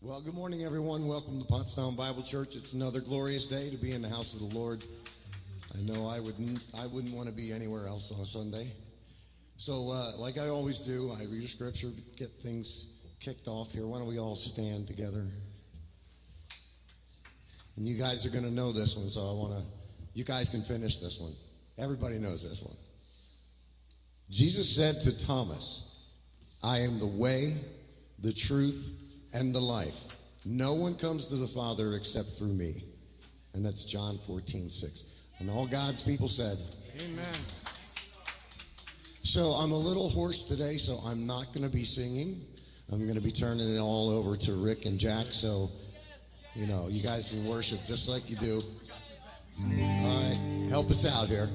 Well, good morning, everyone. Welcome to Pottstown Bible Church. It's another glorious day to be in the house of the Lord. I know I wouldn't, I wouldn't want to be anywhere else on a Sunday. So, uh, like I always do, I read a scripture to get things kicked off here. Why don't we all stand together? And you guys are going to know this one, so I want to, you guys can finish this one. Everybody knows this one. Jesus said to Thomas, I am the way, the truth, and the life. No one comes to the Father except through me. And that's John 14, 6. And all God's people said, Amen. So I'm a little hoarse today, so I'm not going to be singing. I'm going to be turning it all over to Rick and Jack. So, you know, you guys can worship just like you do. All right, help us out here.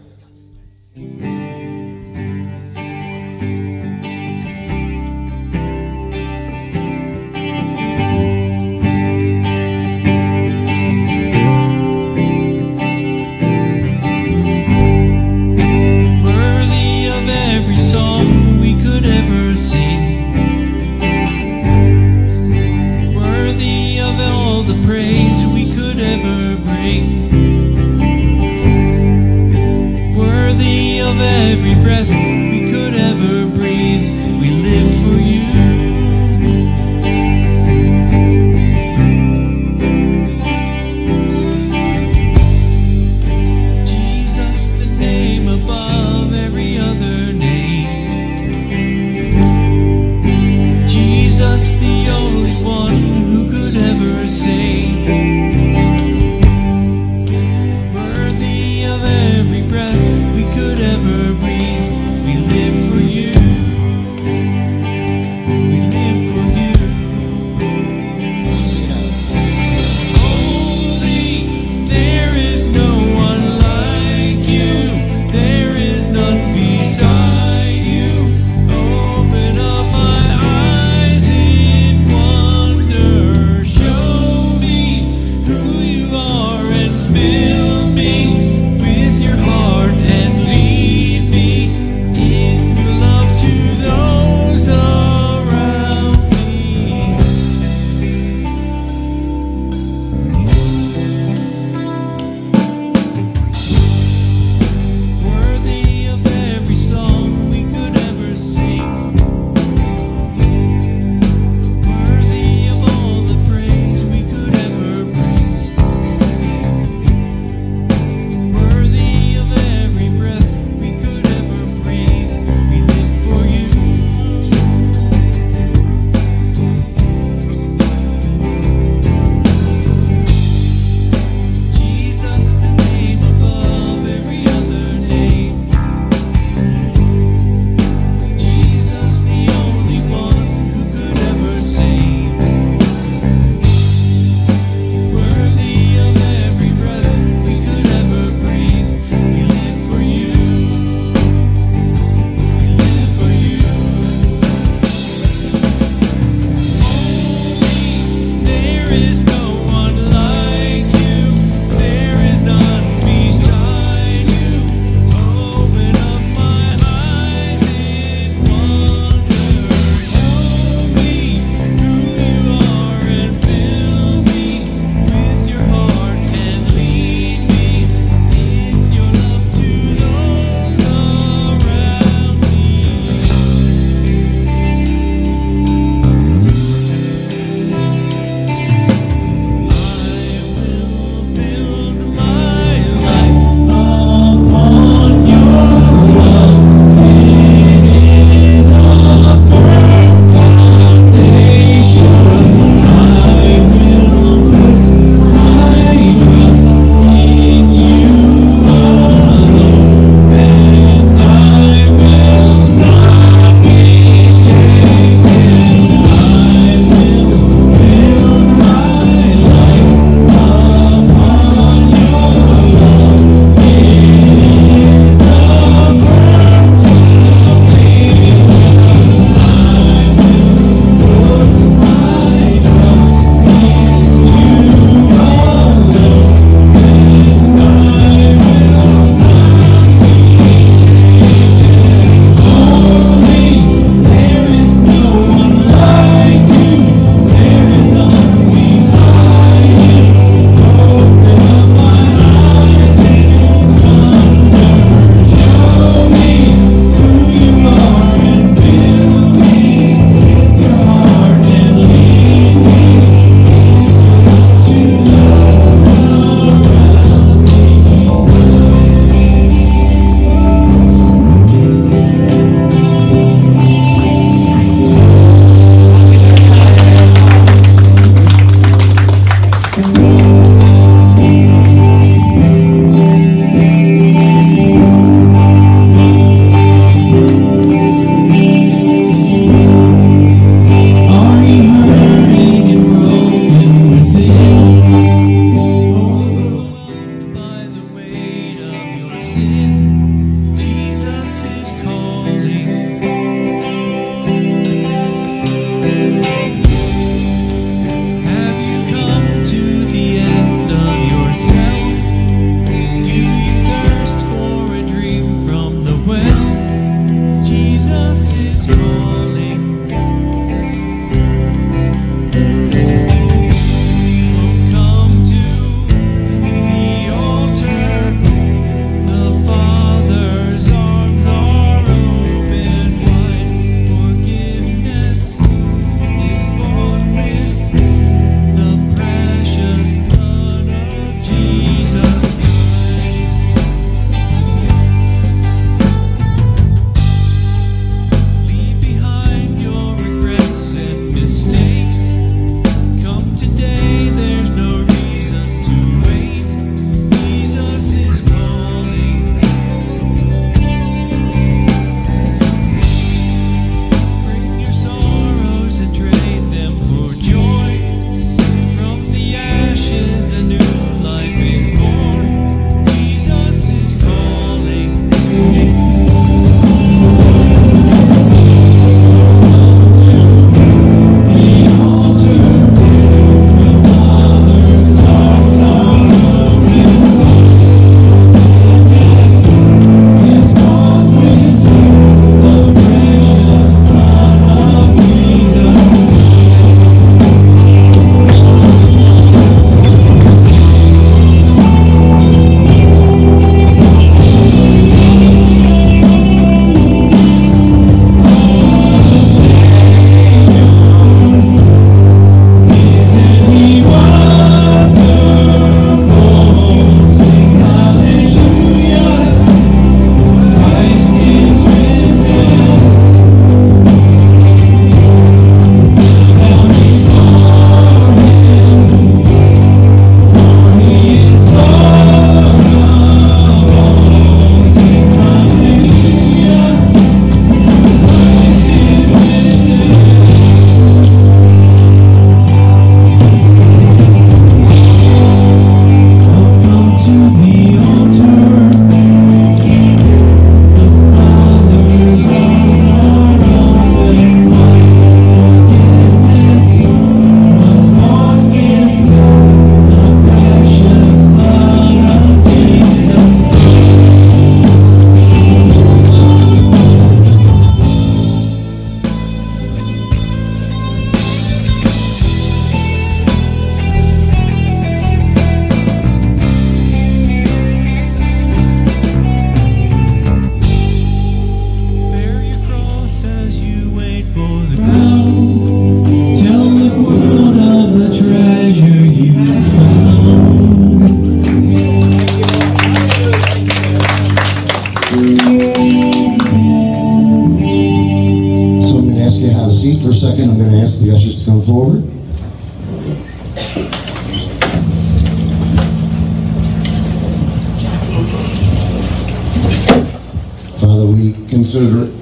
Father, we consider it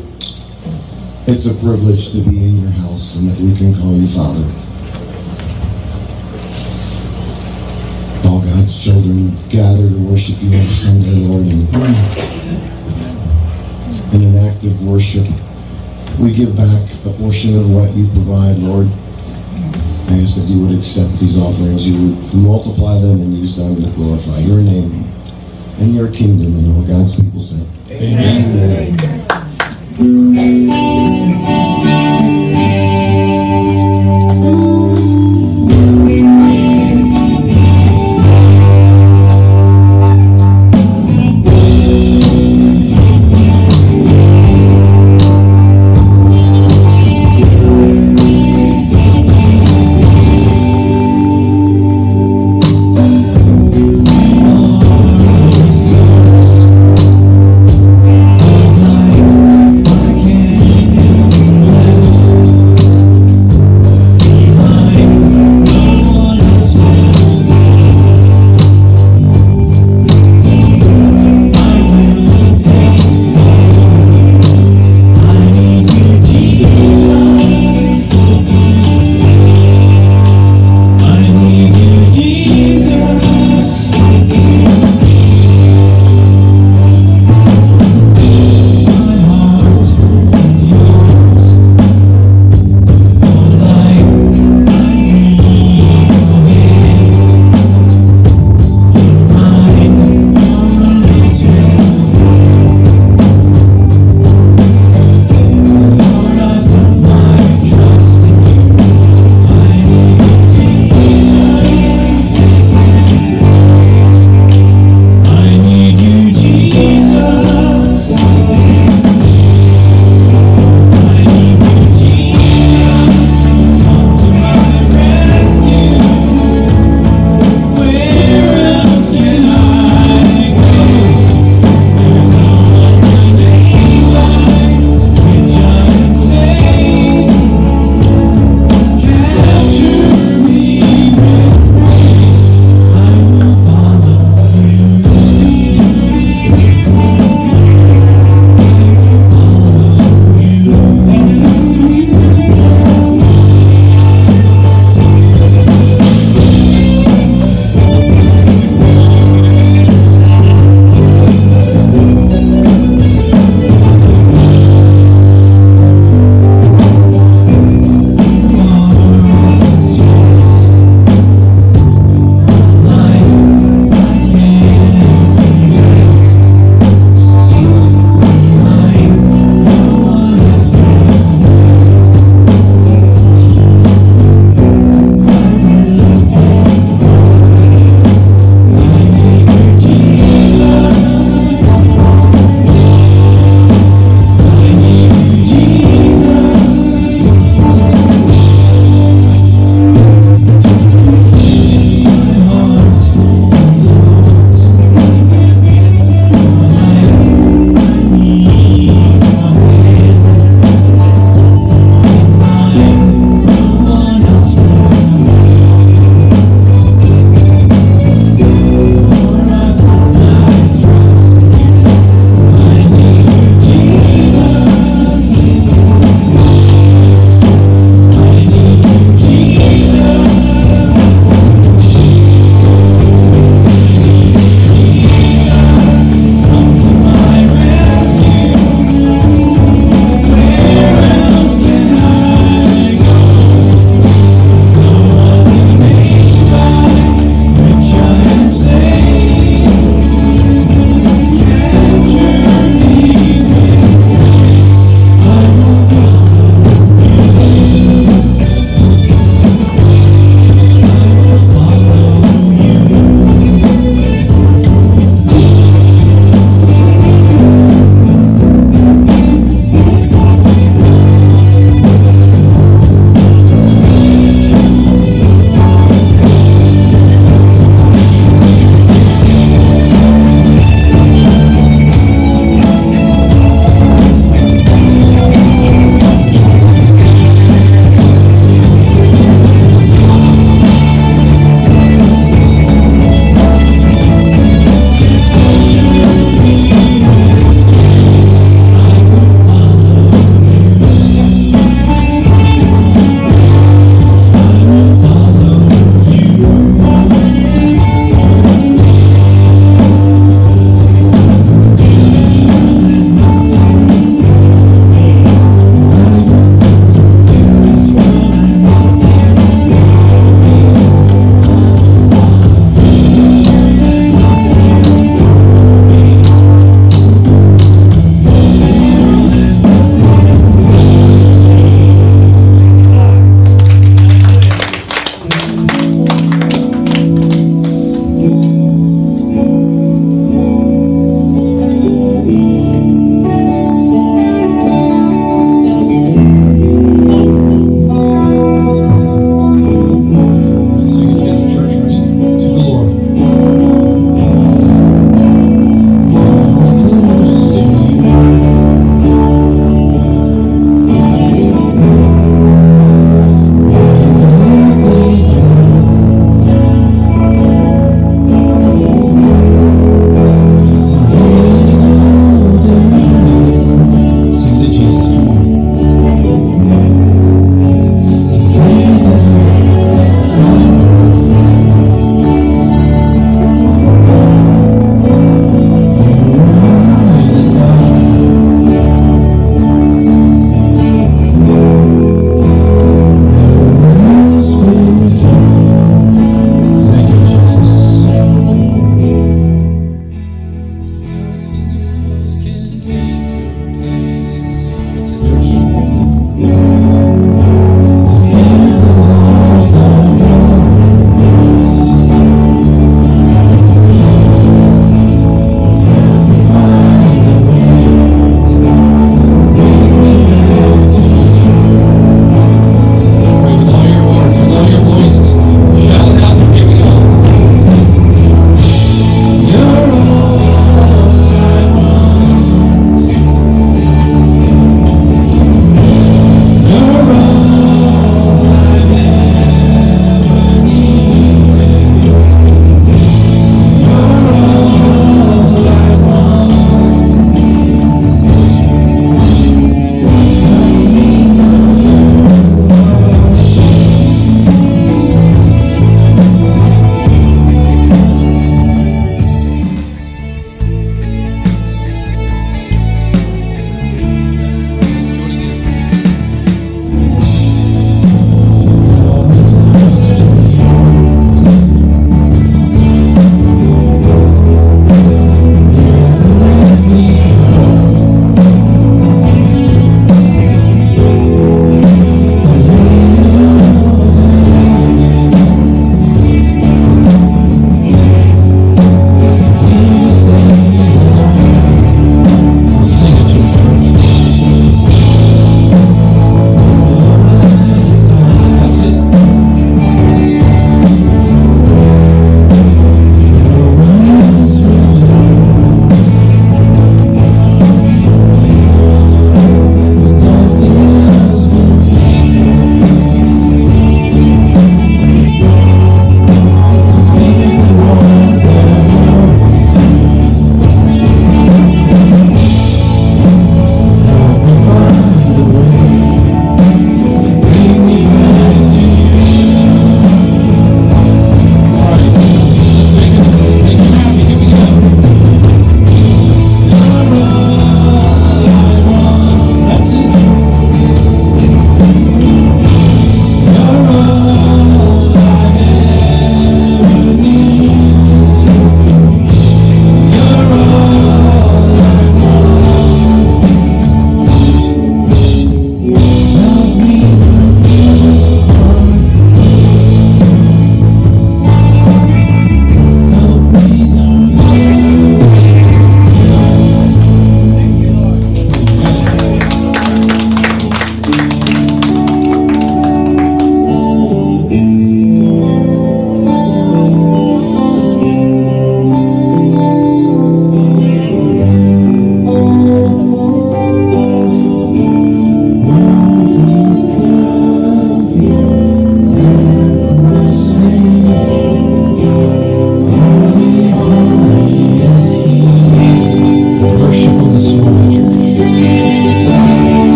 it's a privilege to be in your house and that we can call you Father. All God's children gather to worship you on Sunday, Lord, and in an act of worship, we give back a portion of what you provide, Lord. I ask that you would accept these offerings, you would multiply them and use them to glorify your name and your kingdom, and all God's people say. Amen. I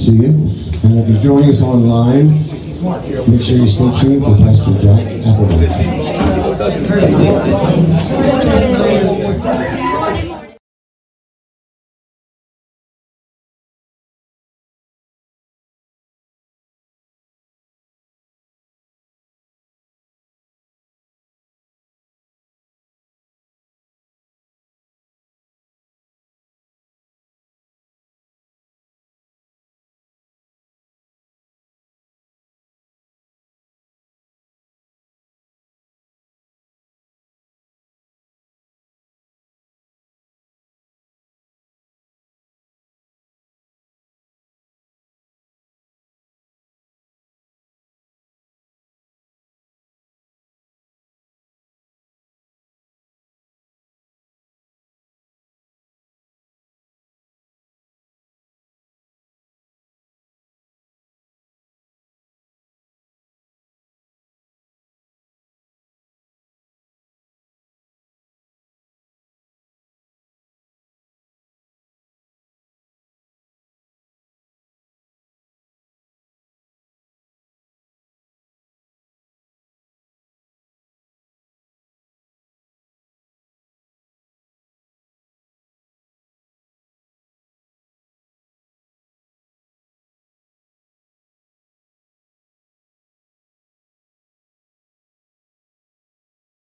next to you. And if you're joining us online, make sure you stay tuned for Pastor Jack Applebaum.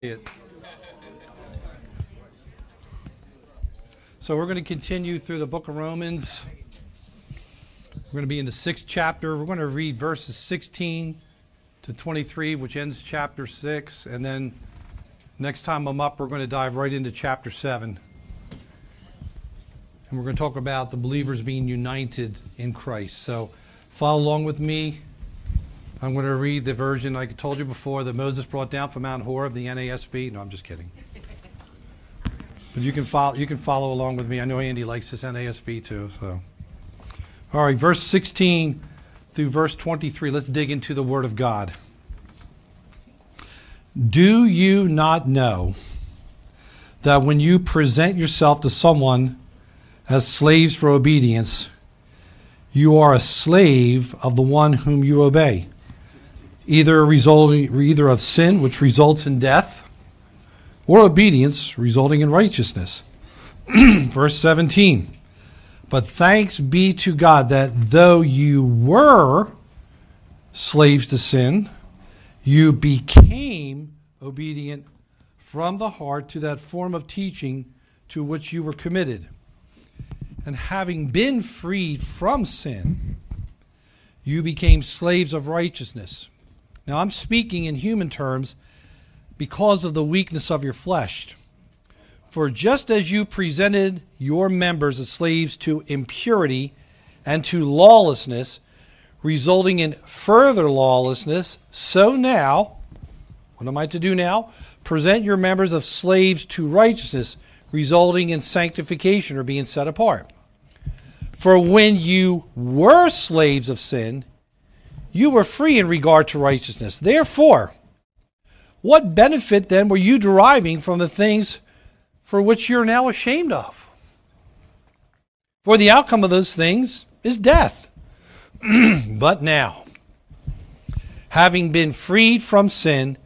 It. So we're going to continue through the book of Romans. We're going to be in the sixth chapter. We're going to read verses 16 to 23, which ends chapter 6. And then next time I'm up, we're going to dive right into chapter 7. And we're going to talk about the believers being united in Christ. So follow along with me. I'm going to read the version, I told you before, that Moses brought down from Mount Horeb, the NASB. No, I'm just kidding. But you can follow. You can follow along with me. I know Andy likes this NASB too. So, all right, verse 16 through verse 23. Let's dig into the Word of God. Do you not know that when you present yourself to someone as slaves for obedience, you are a slave of the one whom you obey? Either resulting either of sin which results in death or obedience resulting in righteousness. Verse 17 but thanks be to god that though you were slaves to sin you became obedient from the heart to that form of teaching to which you were committed. And having been freed from sin you became slaves of righteousness now, I'm speaking in human terms because of the weakness of your flesh. For just as you presented your members as slaves to impurity and to lawlessness, resulting in further lawlessness, so now, what am I to do now? Present your members of slaves to righteousness, resulting in sanctification or being set apart. For when you were slaves of sin, you were free in regard to righteousness. Therefore, what benefit then were you deriving from the things for which you're now ashamed of? For the outcome of those things is death. but now, having been freed from sin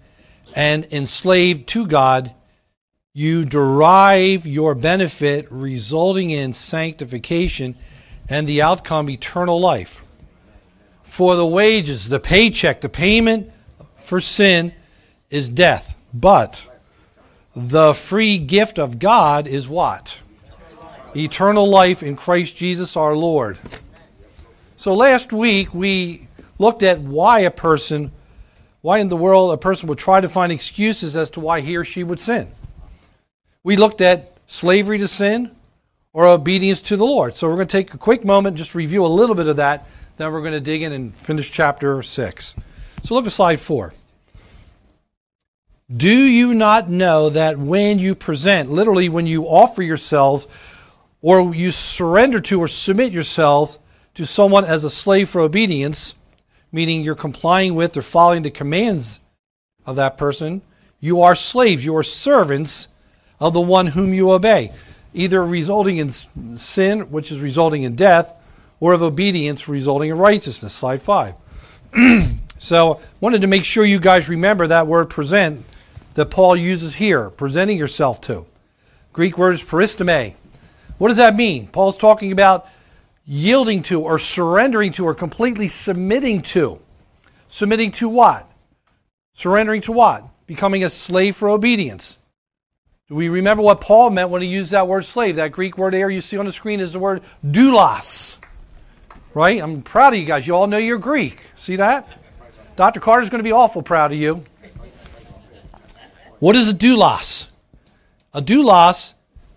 and enslaved to God, you derive your benefit resulting in sanctification and the outcome eternal life. For the wages, the paycheck, the payment for sin is death. But the free gift of God is what? Eternal life in Christ Jesus our Lord. So last week we looked at why a person, why in the world a person would try to find excuses as to why he or she would sin. We looked at slavery to sin or obedience to the Lord. So we're going to take a quick moment just review a little bit of that then we're going to dig in and finish chapter 6. So look at slide 4. Do you not know that when you present, literally when you offer yourselves, or you surrender to or submit yourselves to someone as a slave for obedience, meaning you're complying with or following the commands of that person, you are slaves, you are servants of the one whom you obey, either resulting in sin, which is resulting in death, or of obedience resulting in righteousness. Slide 5. so, wanted to make sure you guys remember that word present that Paul uses here, presenting yourself to. Greek word is paristemi. What does that mean? Paul's talking about yielding to or surrendering to or completely submitting to. Submitting to what? Surrendering to what? Becoming a slave for obedience. Do we remember what Paul meant when he used that word slave? That Greek word there you see on the screen is the word doulos. Right? I'm proud of you guys. You all know you're Greek. See that? Dr. Carter's going to be awful proud of you. What is a doulos? A doulos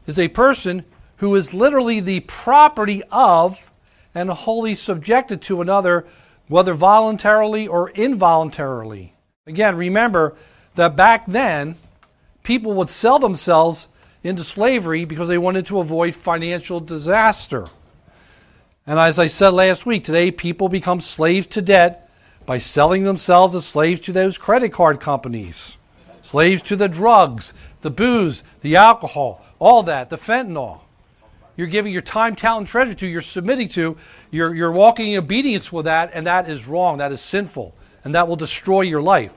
is a person who is literally the property of and wholly subjected to another, whether voluntarily or involuntarily. Again, remember that back then, people would sell themselves into slavery because they wanted to avoid financial disaster. And as I said last week, today people become slaves to debt by selling themselves as slaves to those credit card companies, slaves to the drugs, the booze, the alcohol, all that, the fentanyl. You're giving your time, talent, treasure to, you're submitting to, you're, you're walking in obedience with that, and that is wrong, that is sinful, and that will destroy your life.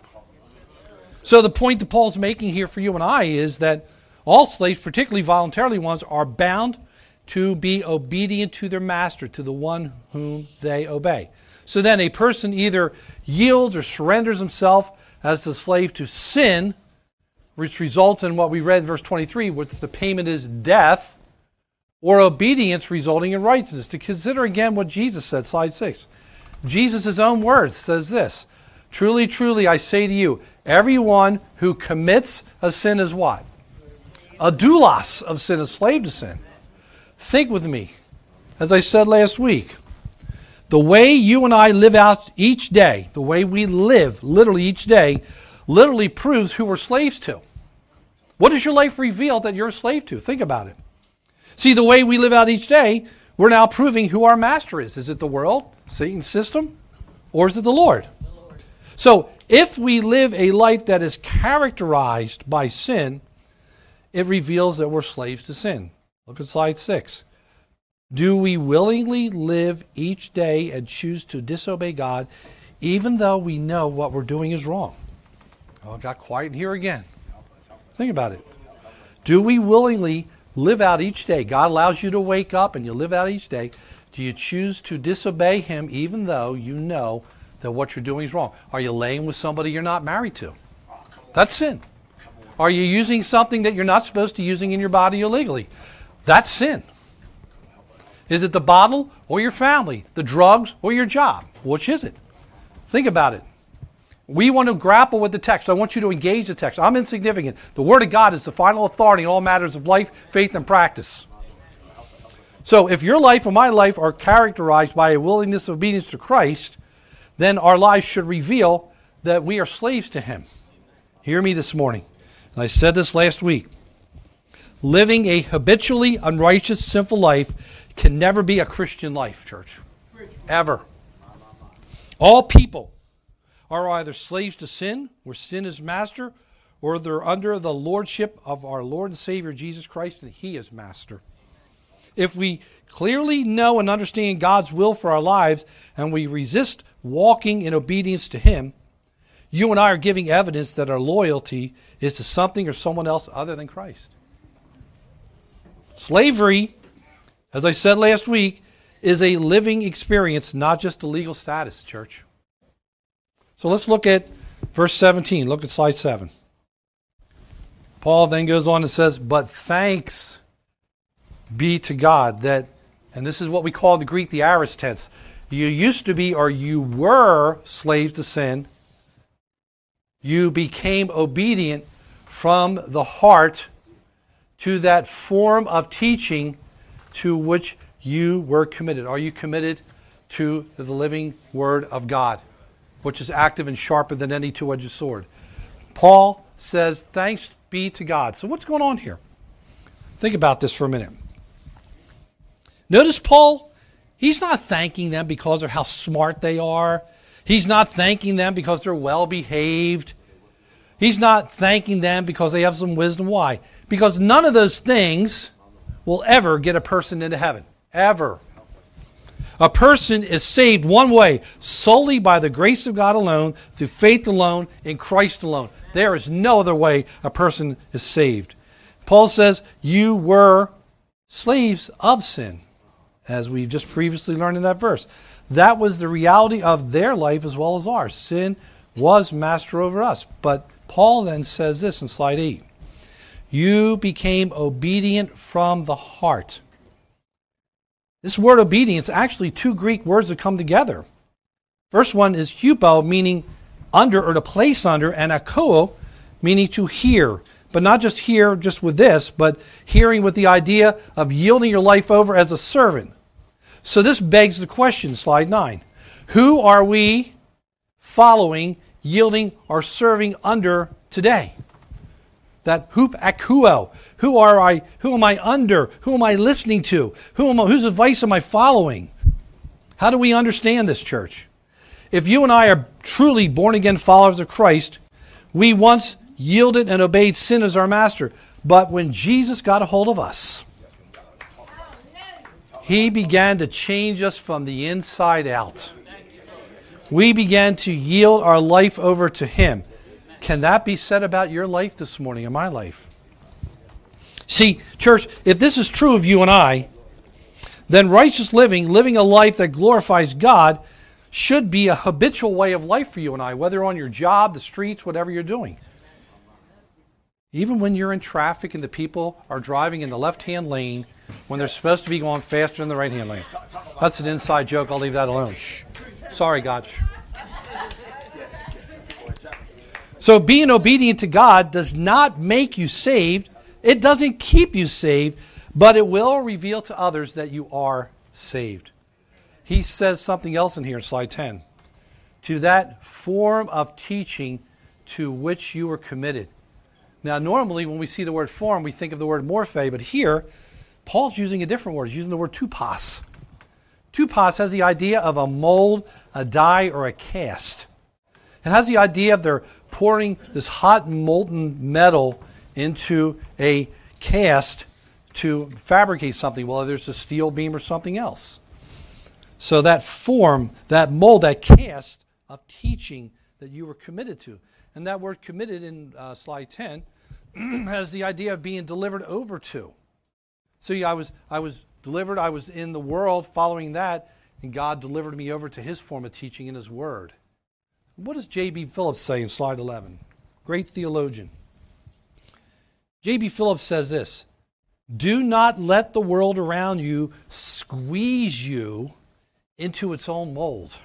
So the point that Paul's making here for you and I is that all slaves, particularly voluntarily ones, are bound to be obedient to their master, to the one whom they obey. So then a person either yields or surrenders himself as a slave to sin, which results in what we read in verse 23, which the payment is death, or obedience resulting in righteousness. To consider again what Jesus said, slide 6. Jesus' own words says this Truly, truly, I say to you, everyone who commits a sin is what? A doulos of sin, a slave to sin. Think with me. As I said last week, the way you and I live out each day, the way we live literally each day, literally proves who we're slaves to. What does your life reveal that you're a slave to? Think about it. See, the way we live out each day, we're now proving who our master is. Is it the world, Satan's system, or is it the Lord? The Lord. So, if we live a life that is characterized by sin, it reveals that we're slaves to sin. Look at slide six. Do we willingly live each day and choose to disobey God, even though we know what we're doing is wrong? Oh, it got quiet here again. Think about it. Do we willingly live out each day? God allows you to wake up and you live out each day. Do you choose to disobey Him even though you know that what you're doing is wrong? Are you laying with somebody you're not married to? That's sin. Are you using something that you're not supposed to using in your body illegally? That's sin. Is it the bottle or your family? The drugs or your job? Which is it? Think about it. We want to grapple with the text. I want you to engage the text. I'm insignificant. The Word of God is the final authority in all matters of life, faith, and practice. So if your life and my life are characterized by a willingness of obedience to Christ, then our lives should reveal that we are slaves to Him. Hear me this morning. And I said this last week. Living a habitually unrighteous, sinful life can never be a Christian life, church. Ever. All people are either slaves to sin, where sin is master, or they're under the lordship of our Lord and Savior Jesus Christ, and He is master. If we clearly know and understand God's will for our lives and we resist walking in obedience to Him, you and I are giving evidence that our loyalty is to something or someone else other than Christ. Slavery, as I said last week, is a living experience, not just a legal status, church. So let's look at verse 17. Look at slide 7. Paul then goes on and says, But thanks be to God that, and this is what we call the Greek the aorist tense. You used to be, or you were slaves to sin. You became obedient from the heart to that form of teaching to which you were committed. Are you committed to the living Word of God? which is active and sharper than any two edged sword. Paul says, Thanks be to God. So, what's going on here? Think about this for a minute. Notice Paul, he's not thanking them because of how smart they are. He's not thanking them because they're well behaved. He's not thanking them because they have some wisdom. Why? Because none of those things will ever get a person into heaven. Ever. A person is saved one way, solely by the grace of God alone, through faith alone, in Christ alone. There is no other way a person is saved. Paul says, You were slaves of sin, as we've just previously learned in that verse. That was the reality of their life as well as ours. Sin was master over us. But Paul then says this in slide 8 You became obedient from the heart. This word obedience actually two Greek words that come together. First one is hupo, meaning under or to place under, and akouo, meaning to hear. But not just hear just with this, but hearing with the idea of yielding your life over as a servant. So this begs the question, slide 9. Who are we following, yielding, or serving under today? That hoop akuo. Oh, who are I? Who am I under? Who am I listening to? Who am I, whose advice am I following? How do we understand this, church? If you and I are truly born again followers of Christ, we once yielded and obeyed sin as our master. But when Jesus got a hold of us, he began to change us from the inside out. We began to yield our life over to him. Can that be said about your life this morning and my life? See, church, if this is true of you and I, then righteous living, living a life that glorifies God, should be a habitual way of life for you and I, whether on your job, the streets, whatever you're doing. Even when you're in traffic and the people are driving in the left hand lane when they're supposed to be going faster in the right hand lane. That's an inside joke. I'll leave that alone. Shh. Sorry, God. So being obedient to God does not make you saved. It doesn't keep you saved, but it will reveal to others that you are saved. He says something else in here slide 10. To that form of teaching to which you were committed. Now, normally when we see the word form, we think of the word morphe, but here, Paul's using a different word. He's using the word tupos. Tupos has the idea of a mold, a die, or a cast. It has the idea of they're pouring this hot molten metal into a cast to fabricate something, whether there's a steel beam or something else. So that form, that mold, that cast of teaching that you were committed to. And that word committed in uh, slide 10 has the idea of being delivered over to. See, I was, I was delivered, I was in the world following that, and God delivered me over to his form of teaching in his word. What does J.B. Phillips say in slide 11? Great theologian. J.B. Phillips says this Do not let the world around you squeeze you into its own mold,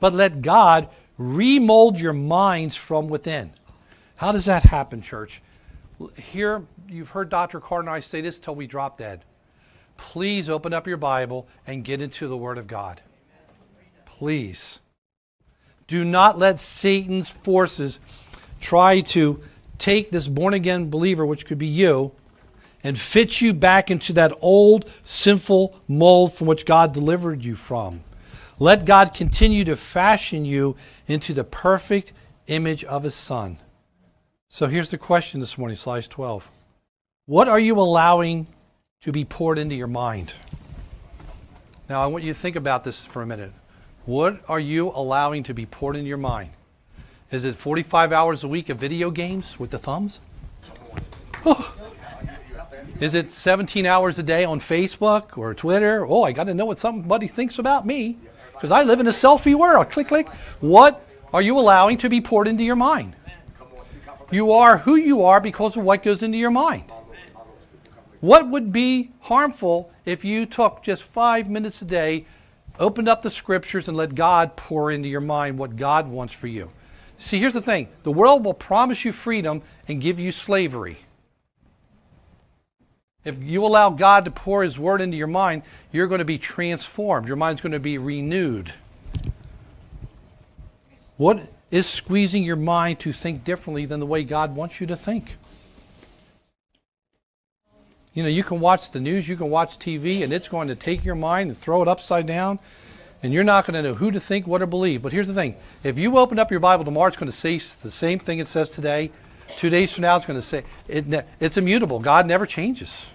but let God remold your minds from within. How does that happen, church? Here, you've heard Dr. Carter and I say this till we drop dead. Please open up your Bible and get into the Word of God. Please. Do not let Satan's forces try to take this born again believer, which could be you, and fit you back into that old sinful mold from which God delivered you from. Let God continue to fashion you into the perfect image of His Son. So here's the question this morning, slide 12. What are you allowing to be poured into your mind? Now, I want you to think about this for a minute. What are you allowing to be poured into your mind? Is it 45 hours a week of video games with the thumbs? Oh. Is it 17 hours a day on Facebook or Twitter? Oh, I got to know what somebody thinks about me because I live in a selfie world. Click, click. What are you allowing to be poured into your mind? You are who you are because of what goes into your mind. What would be harmful if you took just five minutes a day, opened up the scriptures, and let God pour into your mind what God wants for you? See, here's the thing the world will promise you freedom and give you slavery. If you allow God to pour His word into your mind, you're going to be transformed. Your mind's going to be renewed. What is squeezing your mind to think differently than the way God wants you to think? You know, you can watch the news, you can watch TV, and it's going to take your mind and throw it upside down, and you're not going to know who to think, what to believe. But here's the thing if you open up your Bible tomorrow, it's going to say the same thing it says today. Two days from now, it's going to say it, it's immutable. God never changes.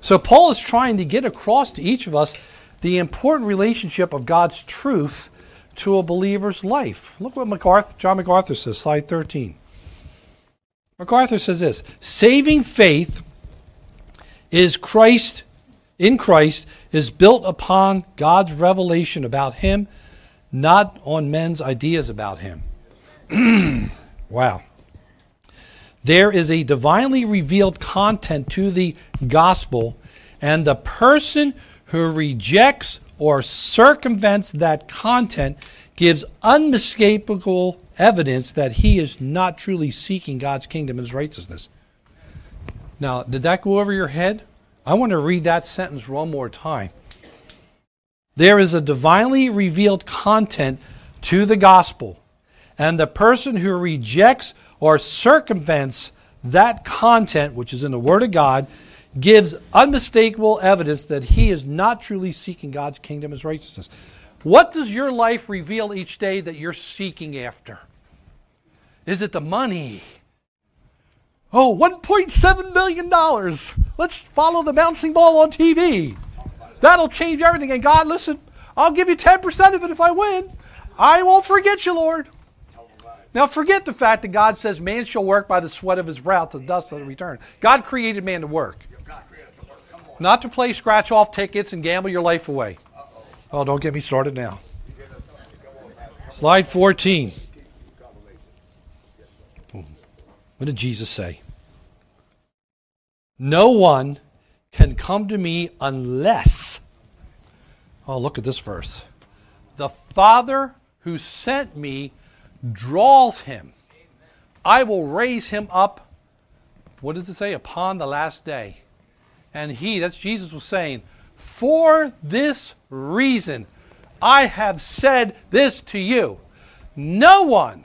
So Paul is trying to get across to each of us the important relationship of God's truth to a believer's life. Look what MacArthur, John MacArthur says, slide 13. MacArthur says this saving faith is Christ in Christ is built upon God's revelation about him, not on men's ideas about him. wow. There is a divinely revealed content to the gospel, and the person who rejects or circumvents that content gives unmistakable evidence that he is not truly seeking God's kingdom and his righteousness. Now, did that go over your head? I want to read that sentence one more time. There is a divinely revealed content to the gospel, and the person who rejects or circumvents that content, which is in the Word of God, gives unmistakable evidence that he is not truly seeking God's kingdom as righteousness. What does your life reveal each day that you're seeking after? Is it the money? Oh, $1.7 million. Let's follow the bouncing ball on TV. That'll change everything. And God, listen, I'll give you 10% of it if I win. I won't forget you, Lord. Now, forget the fact that God says man shall work by the sweat of his brow to dust of the return. God created man to work, not to play scratch off tickets and gamble your life away. Oh, don't get me started now. Slide 14. What did Jesus say? No one can come to me unless. Oh, look at this verse. The Father who sent me draws him. I will raise him up. What does it say? Upon the last day. And he, that's Jesus, was saying, For this reason I have said this to you. No one,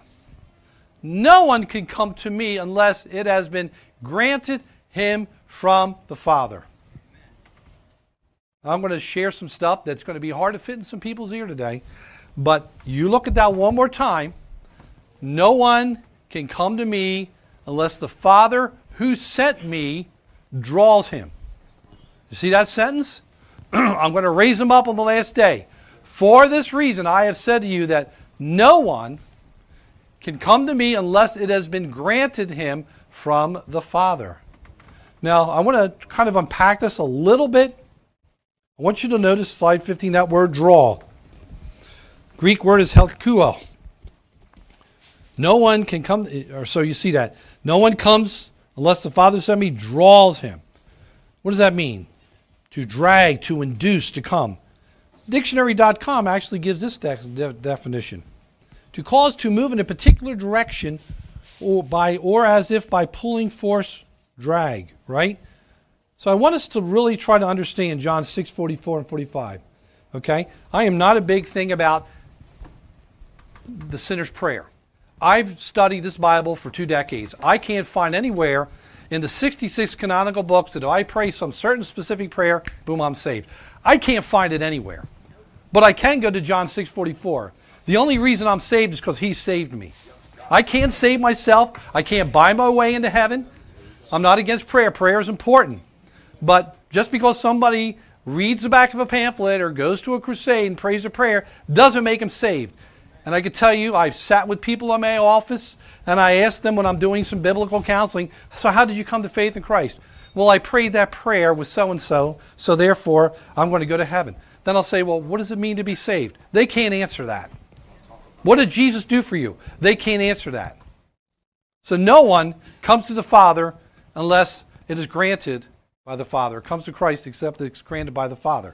no one can come to me unless it has been granted him from the Father. I'm going to share some stuff that's going to be hard to fit in some people's ear today. But you look at that one more time. No one can come to me unless the Father who sent me draws him. You see that sentence? I'm going to raise him up on the last day. For this reason, I have said to you that no one can come to me unless it has been granted him from the Father. Now, I want to kind of unpack this a little bit. I want you to notice slide 15, that word draw. Greek word is helkuo. No one can come, or so you see that. No one comes unless the Father sent me draws him. What does that mean? To drag, to induce, to come. Dictionary.com actually gives this de- de- definition to cause to move in a particular direction or by or as if by pulling force drag right so i want us to really try to understand john 6 44 and 45 okay i am not a big thing about the sinner's prayer I've studied this Bible for two decades. I can't find anywhere in the 66 canonical books that if I pray some certain specific prayer, boom, I'm saved. I can't find it anywhere. But I can go to John 6:44. The only reason I'm saved is because he saved me. I can't save myself. I can't buy my way into heaven. I'm not against prayer. Prayer is important. But just because somebody reads the back of a pamphlet or goes to a crusade and prays a prayer doesn't make them saved. And I can tell you, I've sat with people in my office and I asked them when I'm doing some biblical counseling, so how did you come to faith in Christ? Well, I prayed that prayer with so and so, so therefore I'm going to go to heaven. Then I'll say, well, what does it mean to be saved? They can't answer that. What did Jesus do for you? They can't answer that. So no one comes to the Father unless it is granted by the Father. It comes to Christ except that it's granted by the Father.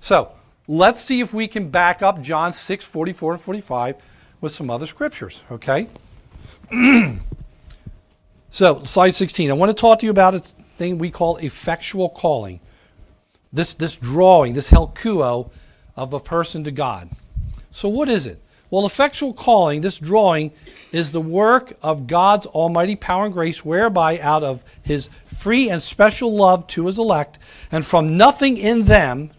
So let's see if we can back up John 6, 44 and 45 with some other scriptures, okay? so, slide 16. I want to talk to you about a thing we call effectual calling. This, this drawing, this helkuo of a person to God. So, what is it? Well, effectual calling, this drawing, is the work of God's almighty power and grace, whereby out of his free and special love to his elect, and from nothing in them,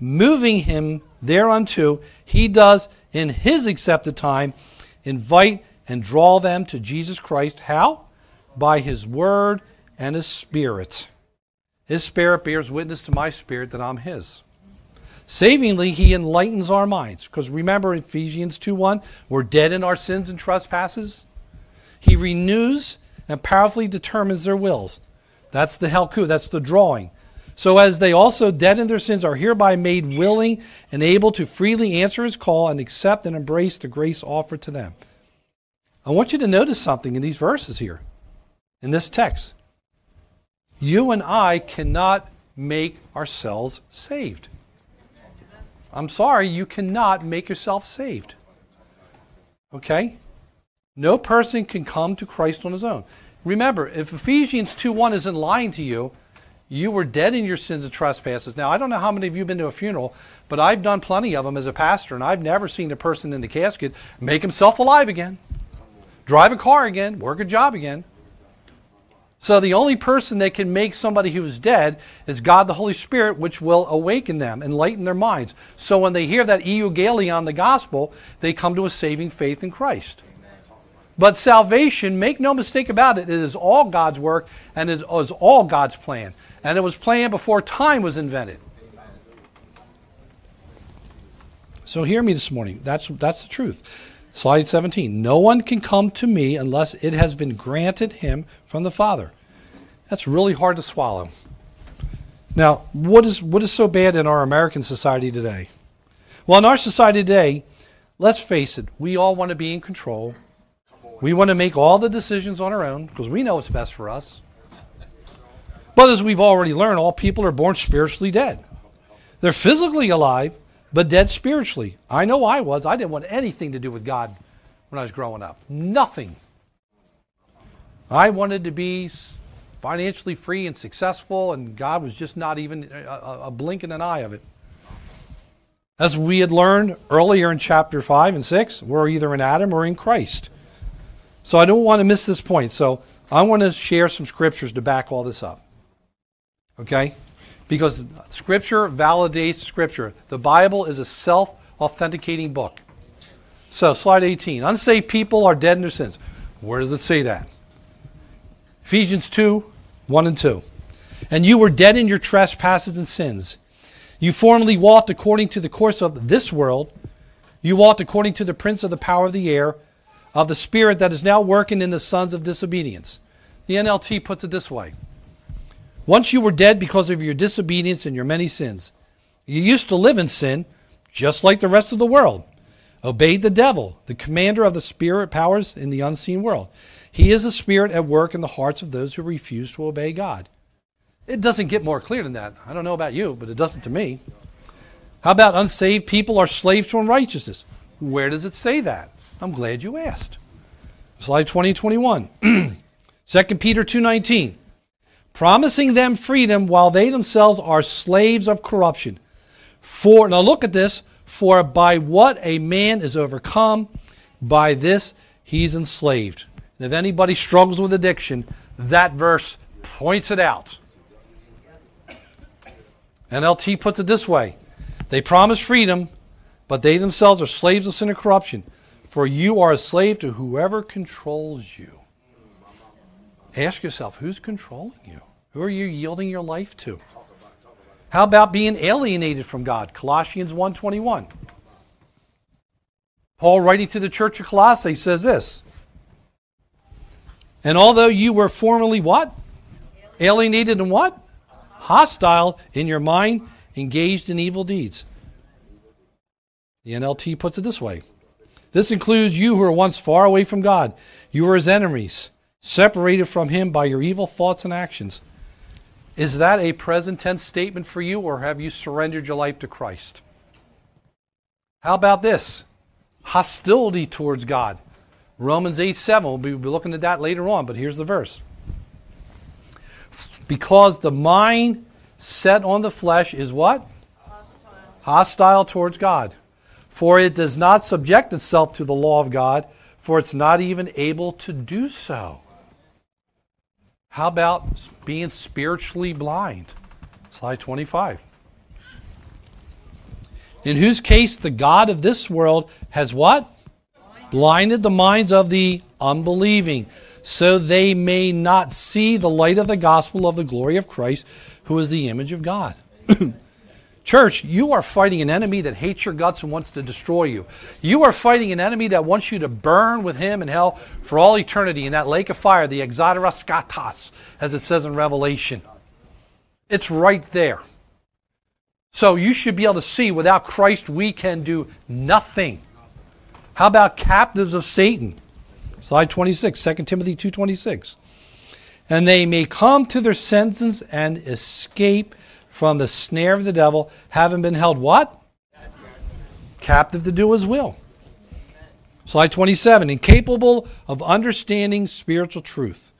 moving him thereunto, he does in his accepted time invite and draw them to Jesus Christ. How? By his word and his spirit. His spirit bears witness to my spirit that I'm his. Savingly, he enlightens our minds. Because remember Ephesians 2 1, we're dead in our sins and trespasses. He renews and powerfully determines their wills. That's the helku, that's the drawing. So as they also dead in their sins are hereby made willing and able to freely answer his call and accept and embrace the grace offered to them. I want you to notice something in these verses here, in this text. You and I cannot make ourselves saved. I'm sorry, you cannot make yourself saved. Okay? No person can come to Christ on his own. Remember, if Ephesians 2 1 isn't lying to you, you were dead in your sins and trespasses. Now, I don't know how many of you have been to a funeral, but I've done plenty of them as a pastor, and I've never seen a person in the casket make himself alive again, drive a car again, work a job again. So the only person that can make somebody who is dead is God the Holy Spirit, which will awaken them, enlighten their minds. So when they hear that euangelion, the gospel, they come to a saving faith in Christ. But salvation, make no mistake about it, it is all God's work and it is all God's plan. And it was planned before time was invented. So hear me this morning. That's, that's the truth. Slide 17. No one can come to me unless it has been granted him from the Father. That's really hard to swallow. Now, what is, what is so bad in our American society today? Well, in our society today, let's face it, we all want to be in control. We want to make all the decisions on our own because we know what's best for us. But as we've already learned, all people are born spiritually dead. They're physically alive, but dead spiritually. I know I was. I didn't want anything to do with God when I was growing up. Nothing. I wanted to be financially free and successful, and God was just not even a, a blink in an eye of it. As we had learned earlier in chapter 5 and 6, we're either in Adam or in Christ. So I don't want to miss this point. So I want to share some scriptures to back all this up. Okay? Because Scripture validates Scripture. The Bible is a self authenticating book. So, slide 18. Unsaved people are dead in their sins. Where does it say that? Ephesians 2 1 and 2. And you were dead in your trespasses and sins. You formerly walked according to the course of this world. You walked according to the prince of the power of the air, of the spirit that is now working in the sons of disobedience. The NLT puts it this way once you were dead because of your disobedience and your many sins. You used to live in sin, just like the rest of the world. Obeyed the devil, the commander of the spirit powers in the unseen world. He is a spirit at work in the hearts of those who refuse to obey God. It doesn't get more clear than that. I don't know about you, but it doesn't to me. How about unsaved people are slaves to unrighteousness? Where does it say that? I'm glad you asked. Slide 20, 21. 2 Peter 2.19 promising them freedom while they themselves are slaves of corruption. For now look at this, for by what a man is overcome, by this he's enslaved. And if anybody struggles with addiction, that verse points it out. NLT puts it this way They promise freedom, but they themselves are slaves of sin and corruption. For you are a slave to whoever controls you. Ask yourself, who's controlling you? Who are you yielding your life to? How about being alienated from God? Colossians 1:21. Paul writing to the church of Colossae says this. And although you were formerly what? Alienated and what? Hostile in your mind, engaged in evil deeds. The NLT puts it this way. This includes you who were once far away from God. You were his enemies separated from Him by your evil thoughts and actions. Is that a present tense statement for you, or have you surrendered your life to Christ? How about this? Hostility towards God. Romans 8 7. We'll be looking at that later on, but here's the verse. Because the mind set on the flesh is what? Hostile. Hostile towards God. For it does not subject itself to the law of God, for it's not even able to do so. How about being spiritually blind? Slide 25. In whose case the God of this world has what? Blinded the minds of the unbelieving, so they may not see the light of the gospel of the glory of Christ, who is the image of God. Church, you are fighting an enemy that hates your guts and wants to destroy you. You are fighting an enemy that wants you to burn with him in hell for all eternity in that lake of fire, the exodoraskatas, as it says in Revelation. It's right there. So you should be able to see without Christ we can do nothing. How about captives of Satan? Slide 26, 2 Timothy 2.26. And they may come to their senses and escape from the snare of the devil, having been held what? Captive to do his will. Slide 27. Incapable of understanding spiritual truth.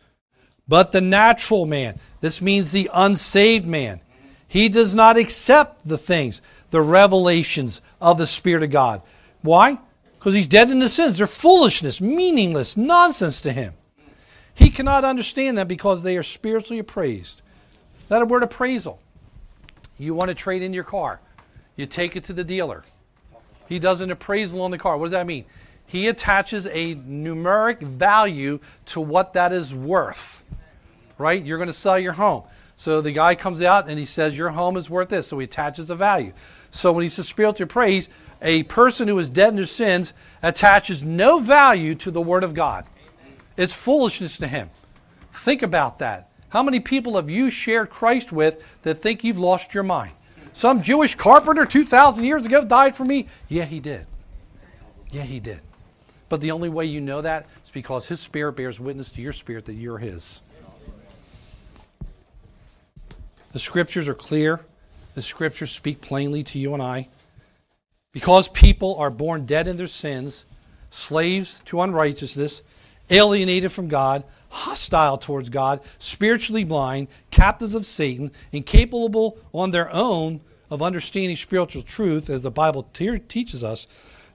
But the natural man, this means the unsaved man, he does not accept the things, the revelations of the Spirit of God. Why? Because he's dead in the sins. They're foolishness, meaningless, nonsense to him. He cannot understand them because they are spiritually appraised. That a word appraisal. You want to trade in your car. You take it to the dealer. He does an appraisal on the car. What does that mean? He attaches a numeric value to what that is worth. Right? You're going to sell your home. So the guy comes out and he says, Your home is worth this. So he attaches a value. So when he says spiritual praise, a person who is dead in their sins attaches no value to the Word of God. It's foolishness to him. Think about that. How many people have you shared Christ with that think you've lost your mind? Some Jewish carpenter 2,000 years ago died for me? Yeah, he did. Yeah, he did. But the only way you know that is because his spirit bears witness to your spirit that you're his. The scriptures are clear. The scriptures speak plainly to you and I. Because people are born dead in their sins, slaves to unrighteousness, alienated from God, hostile towards God, spiritually blind, captives of Satan, incapable on their own of understanding spiritual truth, as the Bible te- teaches us,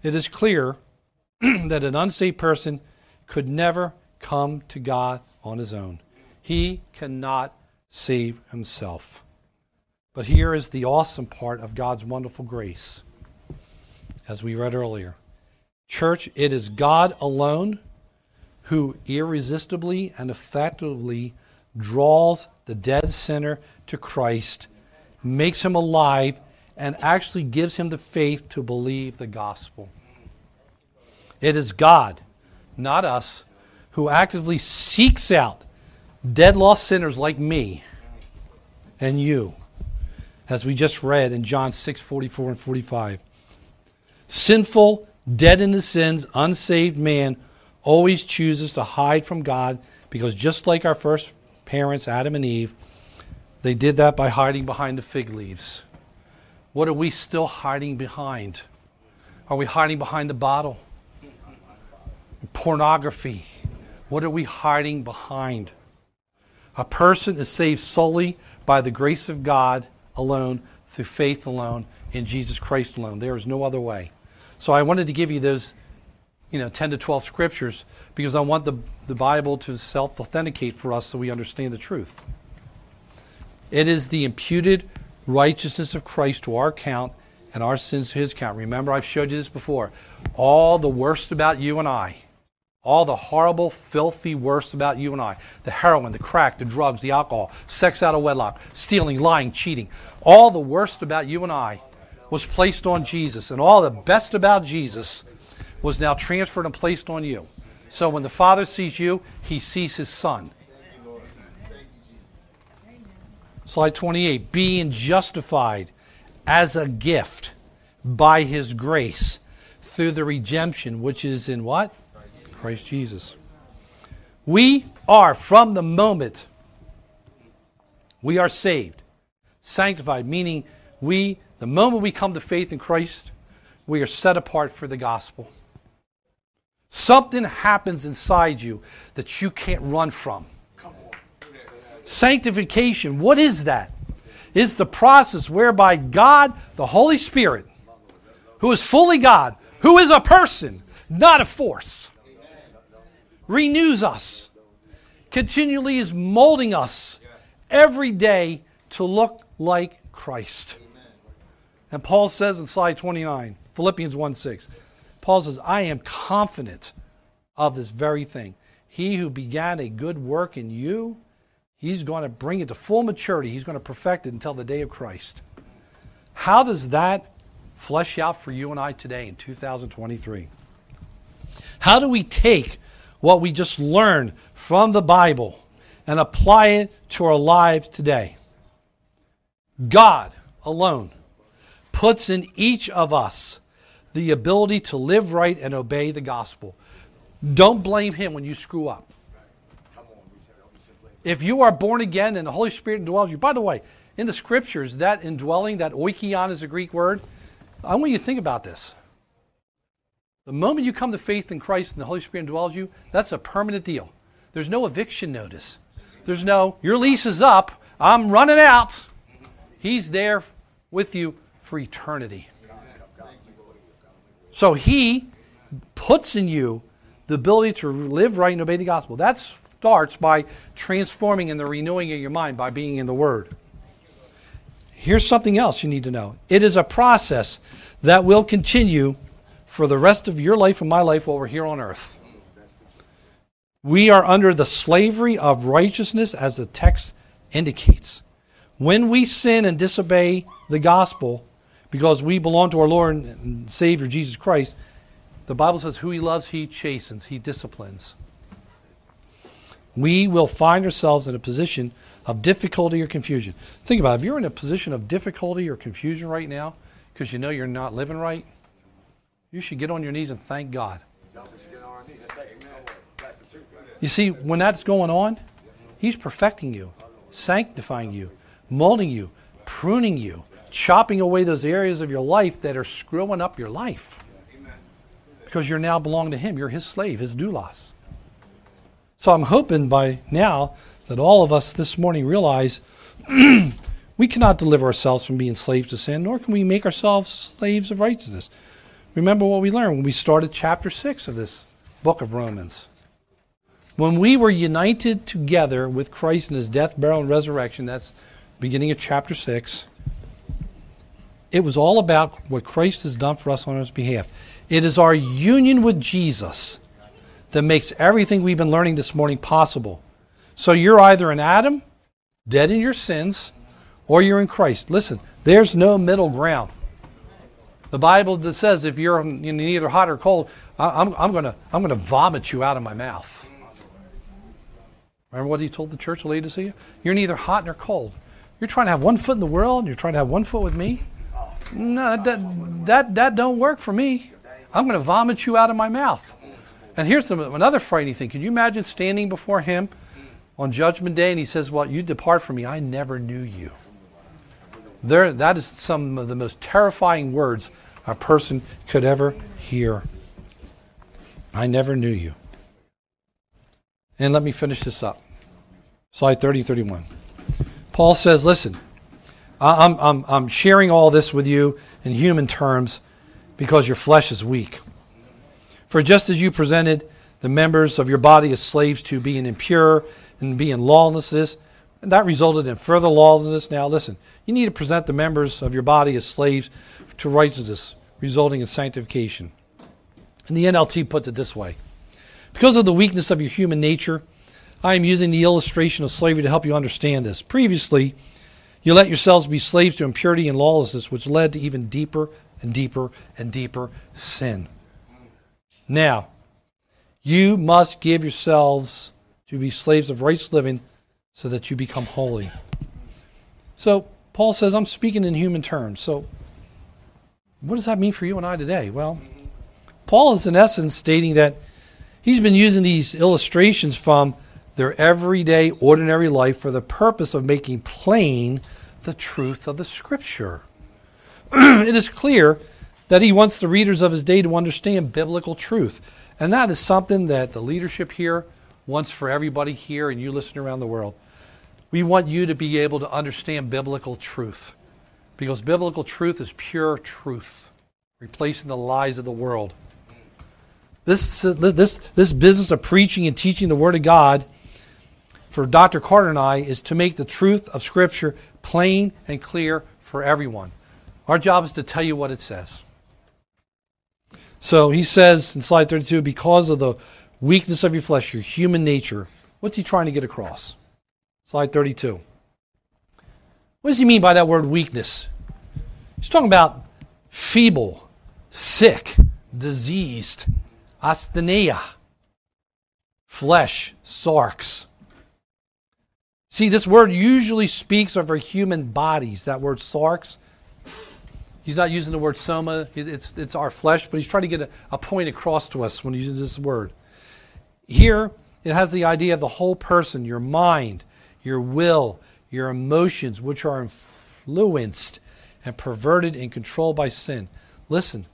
it is clear that an unsaved person could never come to God on his own. He cannot save himself. But here is the awesome part of God's wonderful grace, as we read earlier. Church, it is God alone who irresistibly and effectively draws the dead sinner to Christ, makes him alive, and actually gives him the faith to believe the gospel. It is God, not us, who actively seeks out dead lost sinners like me and you, as we just read in John 6 44 and 45. Sinful, dead in his sins, unsaved man always chooses to hide from God because just like our first parents, Adam and Eve, they did that by hiding behind the fig leaves. What are we still hiding behind? Are we hiding behind the bottle? Pornography. What are we hiding behind? A person is saved solely by the grace of God alone, through faith alone, in Jesus Christ alone. There is no other way. So I wanted to give you those, you know, 10 to 12 scriptures because I want the, the Bible to self authenticate for us so we understand the truth. It is the imputed righteousness of Christ to our account and our sins to his account. Remember, I've showed you this before. All the worst about you and I all the horrible, filthy worst about you and I the heroin, the crack, the drugs, the alcohol, sex out of wedlock, stealing, lying, cheating all the worst about you and I was placed on Jesus. And all the best about Jesus was now transferred and placed on you. So when the Father sees you, he sees his Son. Slide 28 being justified as a gift by his grace through the redemption which is in what? Christ Jesus. We are, from the moment we are saved, sanctified, meaning we, the moment we come to faith in Christ, we are set apart for the gospel. Something happens inside you that you can't run from. Sanctification, what is that? Is the process whereby God, the Holy Spirit, who is fully God, who is a person, not a force, renews us, continually is molding us every day to look like Christ. And Paul says in slide 29, Philippians 1 6, Paul says, I am confident of this very thing. He who began a good work in you, he's going to bring it to full maturity. He's going to perfect it until the day of Christ. How does that flesh out for you and I today in 2023? How do we take what we just learned from the Bible and apply it to our lives today? God alone puts in each of us the ability to live right and obey the gospel. Don't blame Him when you screw up. If you are born again and the Holy Spirit indwells you, by the way, in the scriptures, that indwelling, that oikion is a Greek word. I want you to think about this. The moment you come to faith in Christ and the Holy Spirit indwells you, that's a permanent deal. There's no eviction notice. There's no, your lease is up, I'm running out. He's there with you for eternity. So he puts in you the ability to live right and obey the gospel. That starts by transforming and the renewing of your mind by being in the Word. Here's something else you need to know it is a process that will continue for the rest of your life and my life while we're here on earth. We are under the slavery of righteousness, as the text indicates. When we sin and disobey the gospel because we belong to our Lord and Savior Jesus Christ, the Bible says, Who he loves, he chastens, he disciplines. We will find ourselves in a position of difficulty or confusion. Think about it. If you're in a position of difficulty or confusion right now because you know you're not living right, you should get on your knees and thank God. You see, when that's going on, He's perfecting you, sanctifying you, molding you, pruning you, chopping away those areas of your life that are screwing up your life. Because you're now belong to Him. You're His slave, His doulos. So I'm hoping by now that all of us this morning realize we cannot deliver ourselves from being slaves to sin, nor can we make ourselves slaves of righteousness. Remember what we learned when we started chapter 6 of this book of Romans. When we were united together with Christ in his death, burial, and resurrection, that's beginning of chapter 6, it was all about what Christ has done for us on his behalf. It is our union with Jesus that makes everything we've been learning this morning possible. So you're either in Adam, dead in your sins, or you're in Christ. Listen, there's no middle ground. The Bible that says if you're neither hot or cold, I'm, I'm going to I'm to vomit you out of my mouth. Remember what he told the church of Laodicea? You're neither hot nor cold. You're trying to have one foot in the world, and you're trying to have one foot with me. No, that that that don't work for me. I'm going to vomit you out of my mouth. And here's another frightening thing. Can you imagine standing before him on Judgment Day and he says, Well, you depart from me. I never knew you. There, that is some of the most terrifying words a person could ever hear. I never knew you. And let me finish this up. Slide 30 31. Paul says, Listen, I'm, I'm, I'm sharing all this with you in human terms because your flesh is weak. For just as you presented the members of your body as slaves to being impure and being lawlessness, and that resulted in further lawlessness. Now, listen, you need to present the members of your body as slaves to righteousness, resulting in sanctification. And the NLT puts it this way Because of the weakness of your human nature, I am using the illustration of slavery to help you understand this. Previously, you let yourselves be slaves to impurity and lawlessness, which led to even deeper and deeper and deeper sin. Now, you must give yourselves to be slaves of righteous living so that you become holy. So, Paul says, I'm speaking in human terms. So, what does that mean for you and I today? Well, Paul is in essence stating that he's been using these illustrations from their everyday, ordinary life for the purpose of making plain the truth of the Scripture. it is clear that he wants the readers of his day to understand biblical truth. And that is something that the leadership here wants for everybody here and you listening around the world. We want you to be able to understand biblical truth because biblical truth is pure truth, replacing the lies of the world. This, this, this business of preaching and teaching the Word of God for Dr. Carter and I is to make the truth of Scripture plain and clear for everyone. Our job is to tell you what it says. So he says in slide 32 because of the weakness of your flesh, your human nature. What's he trying to get across? Slide 32. What does he mean by that word weakness? He's talking about feeble, sick, diseased, asthenia, flesh, sarx. See, this word usually speaks of our human bodies. That word sarx. He's not using the word soma. It's, it's our flesh, but he's trying to get a, a point across to us when he uses this word. Here, it has the idea of the whole person, your mind, your will, your emotions, which are influenced and perverted and controlled by sin. Listen,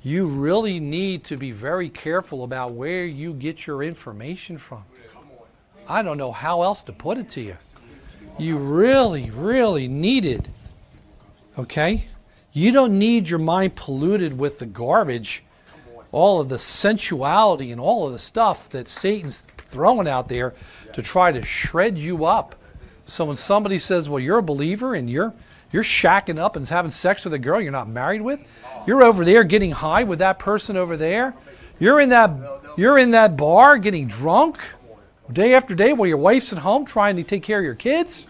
you really need to be very careful about where you get your information from. I don't know how else to put it to you. You really, really need it. Okay? You don't need your mind polluted with the garbage, all of the sensuality and all of the stuff that Satan's throwing out there to try to shred you up. So when somebody says, "Well, you're a believer and you're you're shacking up and having sex with a girl you're not married with, you're over there getting high with that person over there, you're in that you're in that bar getting drunk day after day while your wife's at home trying to take care of your kids."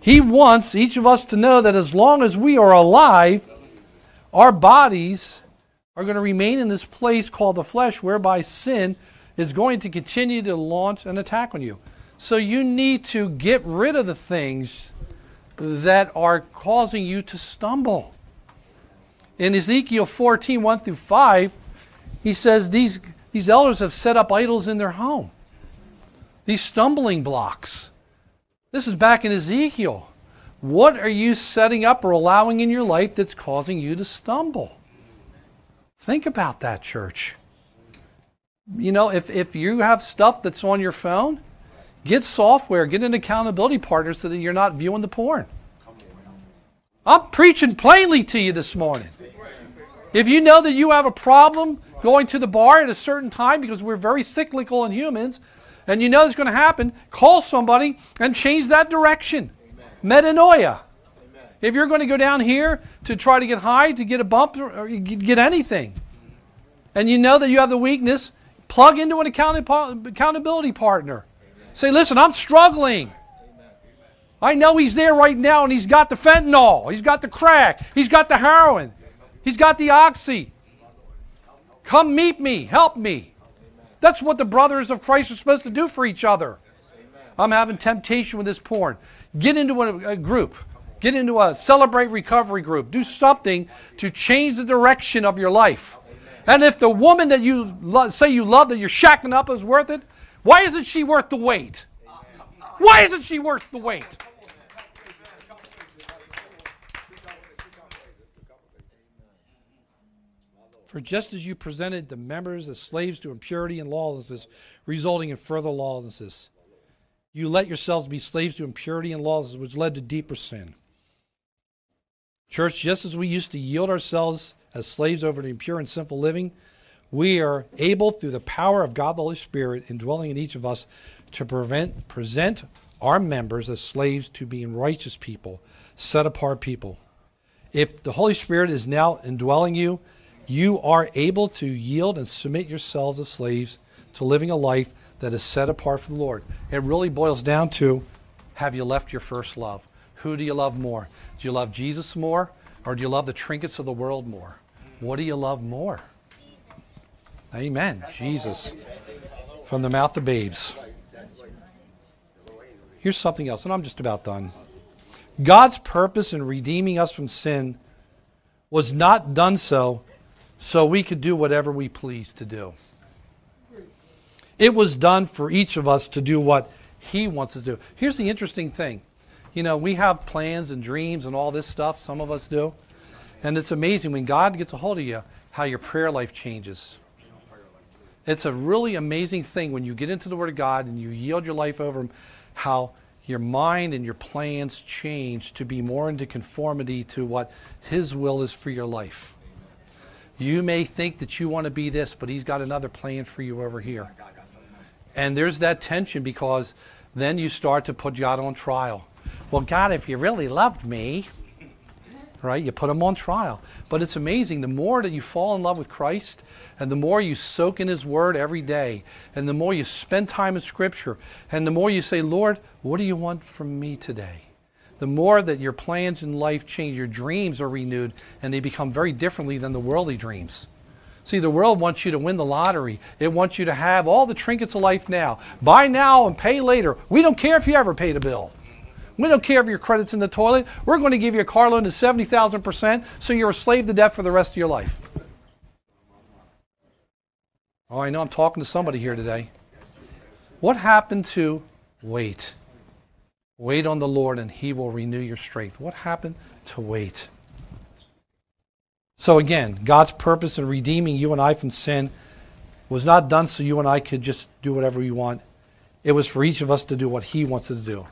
He wants each of us to know that as long as we are alive, our bodies are going to remain in this place called the flesh, whereby sin is going to continue to launch an attack on you. So you need to get rid of the things that are causing you to stumble. In Ezekiel 14, 1 through 5, he says these, these elders have set up idols in their home, these stumbling blocks. This is back in Ezekiel. What are you setting up or allowing in your life that's causing you to stumble? Think about that, church. You know, if, if you have stuff that's on your phone, get software, get an accountability partner so that you're not viewing the porn. I'm preaching plainly to you this morning. If you know that you have a problem going to the bar at a certain time because we're very cyclical in humans, and you know it's going to happen, call somebody and change that direction. Metanoia. If you're going to go down here to try to get high, to get a bump, or get anything, and you know that you have the weakness, plug into an accountability partner. Say, listen, I'm struggling. I know he's there right now and he's got the fentanyl, he's got the crack, he's got the heroin, he's got the oxy. Come meet me, help me. That's what the brothers of Christ are supposed to do for each other. I'm having temptation with this porn. Get into a, a group. Get into a celebrate recovery group. Do something to change the direction of your life. And if the woman that you lo- say you love that you're shacking up is worth it, why isn't she worth the wait? Why isn't she worth the wait? For just as you presented the members as slaves to impurity and lawlessness, resulting in further lawlessness, you let yourselves be slaves to impurity and lawlessness, which led to deeper sin. Church, just as we used to yield ourselves as slaves over to impure and sinful living, we are able, through the power of God the Holy Spirit indwelling in each of us, to prevent, present our members as slaves to being righteous people, set apart people. If the Holy Spirit is now indwelling you, you are able to yield and submit yourselves as slaves to living a life that is set apart for the Lord. It really boils down to have you left your first love? Who do you love more? Do you love Jesus more or do you love the trinkets of the world more? What do you love more? Amen. Jesus. From the mouth of babes. Here's something else, and I'm just about done. God's purpose in redeeming us from sin was not done so so we could do whatever we pleased to do. It was done for each of us to do what He wants us to do. Here's the interesting thing you know, we have plans and dreams and all this stuff, some of us do. And it's amazing when God gets a hold of you how your prayer life changes. It's a really amazing thing when you get into the Word of God and you yield your life over Him, how your mind and your plans change to be more into conformity to what His will is for your life. You may think that you want to be this, but He's got another plan for you over here. And there's that tension because then you start to put God on trial. Well, God, if you really loved me, right? You put him on trial. But it's amazing. The more that you fall in love with Christ, and the more you soak in His Word every day, and the more you spend time in Scripture, and the more you say, Lord, what do you want from me today? The more that your plans in life change, your dreams are renewed, and they become very differently than the worldly dreams. See, the world wants you to win the lottery. It wants you to have all the trinkets of life now. Buy now and pay later. We don't care if you ever pay the bill. We don't care if your credit's in the toilet. We're going to give you a car loan to 70,000%, so you're a slave to debt for the rest of your life. Oh, I know I'm talking to somebody here today. What happened to wait? Wait on the Lord and he will renew your strength. What happened to wait? So, again, God's purpose in redeeming you and I from sin was not done so you and I could just do whatever we want. It was for each of us to do what he wants us to do.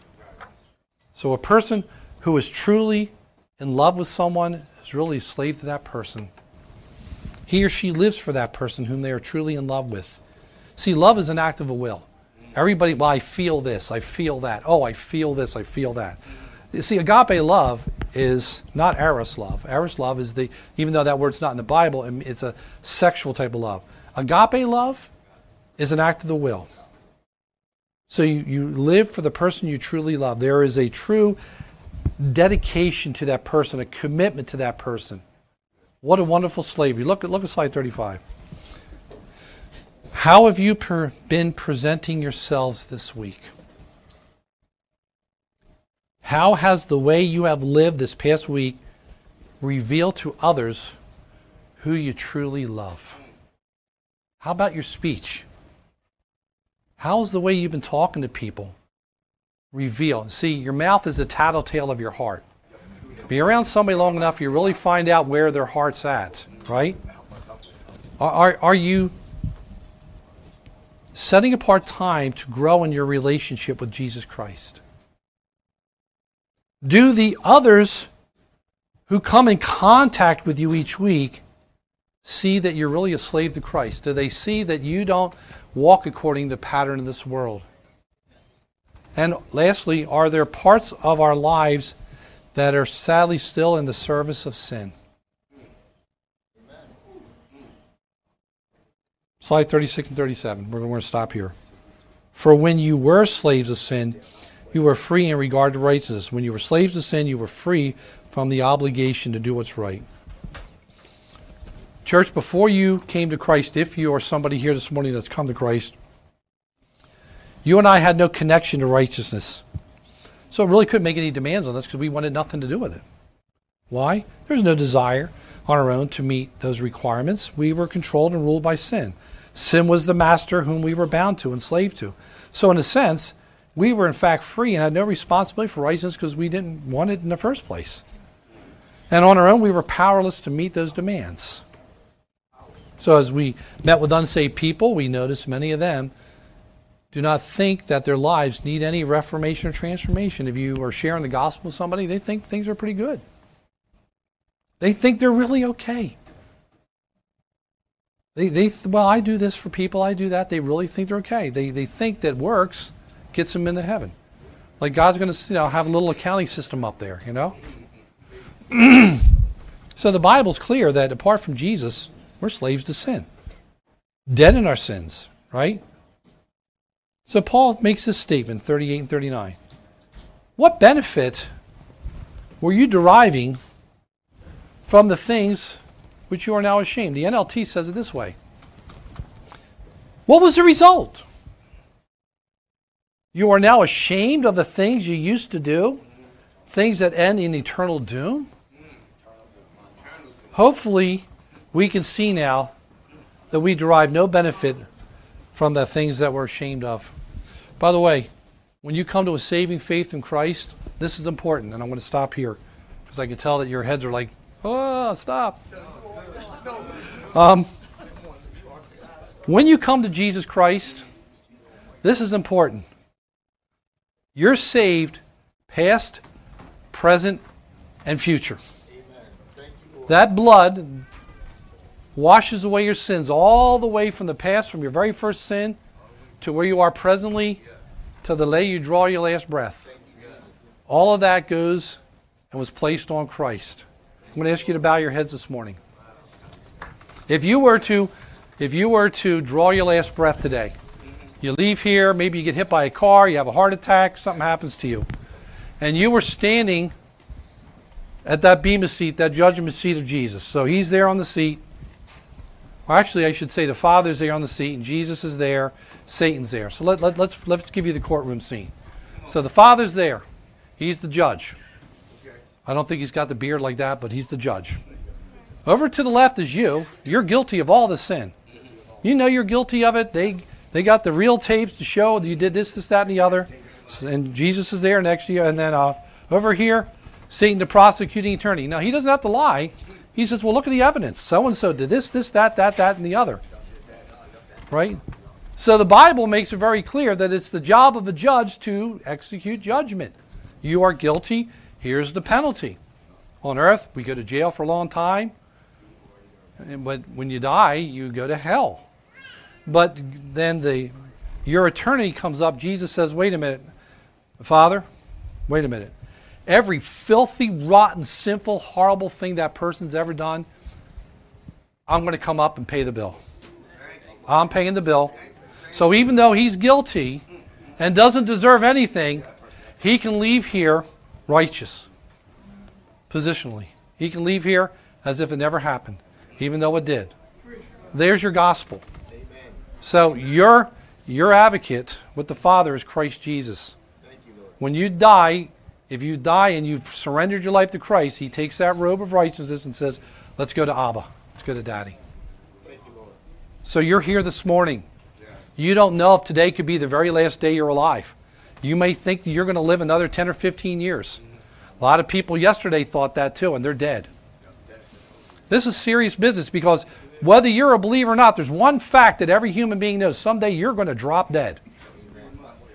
So a person who is truly in love with someone is really a slave to that person. He or she lives for that person whom they are truly in love with. See, love is an act of a will. Everybody, well, I feel this, I feel that. Oh, I feel this, I feel that. You see, agape love is not eros love. Eros love is the, even though that word's not in the Bible, it's a sexual type of love. Agape love is an act of the will. So you, you live for the person you truly love. There is a true dedication to that person, a commitment to that person. What a wonderful slavery. Look at, look at slide 35. How have you per, been presenting yourselves this week? How has the way you have lived this past week revealed to others who you truly love? How about your speech? How's the way you've been talking to people reveal? See, your mouth is the tattletale of your heart. Be around somebody long enough, you really find out where their heart's at, right? Are, are, are you setting apart time to grow in your relationship with Jesus Christ? Do the others who come in contact with you each week see that you're really a slave to Christ? Do they see that you don't walk according to the pattern of this world? And lastly, are there parts of our lives that are sadly still in the service of sin? Slide 36 and 37. We're going to stop here. For when you were slaves of sin, you were free in regard to righteousness. When you were slaves of sin, you were free from the obligation to do what's right. Church, before you came to Christ, if you are somebody here this morning that's come to Christ, you and I had no connection to righteousness. So it really couldn't make any demands on us because we wanted nothing to do with it. Why? There's no desire on our own to meet those requirements. We were controlled and ruled by sin. Sin was the master whom we were bound to, enslaved to. So, in a sense, we were in fact free and had no responsibility for righteousness because we didn't want it in the first place. And on our own, we were powerless to meet those demands. So as we met with unsaved people, we noticed many of them do not think that their lives need any reformation or transformation. If you are sharing the gospel with somebody, they think things are pretty good. They think they're really okay. They, they well, I do this for people, I do that. They really think they're okay. They, they think that works gets them into heaven. Like God's going to you know, have a little accounting system up there, you know? so the Bible's clear that apart from Jesus, we're slaves to sin, dead in our sins, right? So Paul makes this statement, 38 and 39. What benefit were you deriving from the things which you are now ashamed? The NLT says it this way What was the result? You are now ashamed of the things you used to do, things that end in eternal doom? Hopefully, we can see now that we derive no benefit from the things that we're ashamed of. By the way, when you come to a saving faith in Christ, this is important, and I'm going to stop here because I can tell that your heads are like, oh, stop. Um, when you come to Jesus Christ, this is important. You're saved past, present, and future. That blood washes away your sins all the way from the past, from your very first sin to where you are presently, to the day you draw your last breath. All of that goes and was placed on Christ. I'm going to ask you to bow your heads this morning. If you were to, if you were to draw your last breath today, you leave here, maybe you get hit by a car, you have a heart attack, something happens to you, and you were standing at that bema seat, that judgment seat of Jesus. So he's there on the seat. Or actually, I should say the Father's there on the seat, and Jesus is there, Satan's there. So let, let, let's, let's give you the courtroom scene. So the Father's there. He's the judge. I don't think he's got the beard like that, but he's the judge. Over to the left is you. You're guilty of all the sin. You know you're guilty of it. They, they got the real tapes to show that you did this, this, that, and the other. And Jesus is there next to you. And then uh, over here, Satan, the prosecuting attorney. Now, he doesn't have to lie. He says, well, look at the evidence. So and so did this, this, that, that, that, and the other. Right? So the Bible makes it very clear that it's the job of a judge to execute judgment. You are guilty. Here's the penalty. On earth, we go to jail for a long time. But when you die, you go to hell. But then the your attorney comes up. Jesus says, "Wait a minute, Father. Wait a minute. Every filthy, rotten, sinful, horrible thing that person's ever done, I'm going to come up and pay the bill. I'm paying the bill. So even though he's guilty and doesn't deserve anything, he can leave here righteous, positionally. He can leave here as if it never happened, even though it did. There's your gospel. So your your advocate with the Father is Christ Jesus. When you die, if you die and you've surrendered your life to Christ, He takes that robe of righteousness and says, "Let's go to Abba. Let's go to Daddy." So you're here this morning. You don't know if today could be the very last day you're alive. You may think that you're going to live another 10 or 15 years. A lot of people yesterday thought that too, and they're dead. This is serious business because whether you're a believer or not, there's one fact that every human being knows someday you're going to drop dead.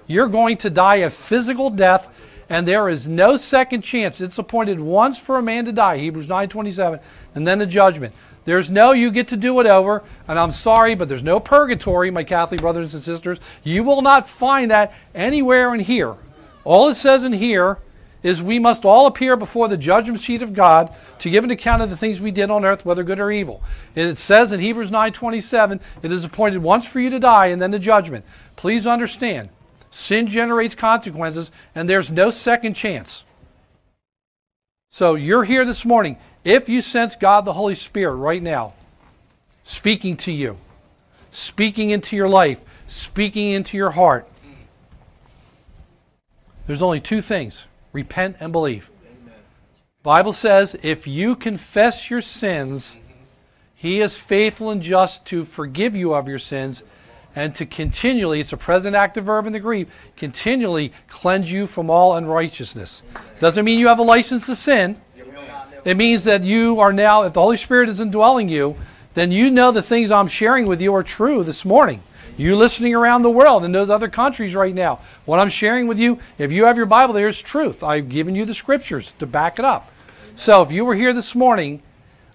You're going to die a physical death, and there is no second chance. It's appointed once for a man to die, Hebrews 9:27, and then the judgment. There's no you get to do it over, and I'm sorry, but there's no purgatory, my Catholic brothers and sisters. You will not find that anywhere in here. All it says in here is we must all appear before the judgment seat of God to give an account of the things we did on earth, whether good or evil. And it says in Hebrews 9:27, it is appointed once for you to die and then the judgment. Please understand, sin generates consequences and there's no second chance. So you're here this morning. If you sense God the Holy Spirit right now speaking to you, speaking into your life, speaking into your heart, there's only two things repent and believe. Bible says if you confess your sins, he is faithful and just to forgive you of your sins and to continually, it's a present active verb in the Greek, continually cleanse you from all unrighteousness. Doesn't mean you have a license to sin. It means that you are now, if the Holy Spirit is indwelling you, then you know the things I'm sharing with you are true this morning. You listening around the world in those other countries right now, what I'm sharing with you, if you have your Bible, there's truth. I've given you the scriptures to back it up. So if you were here this morning,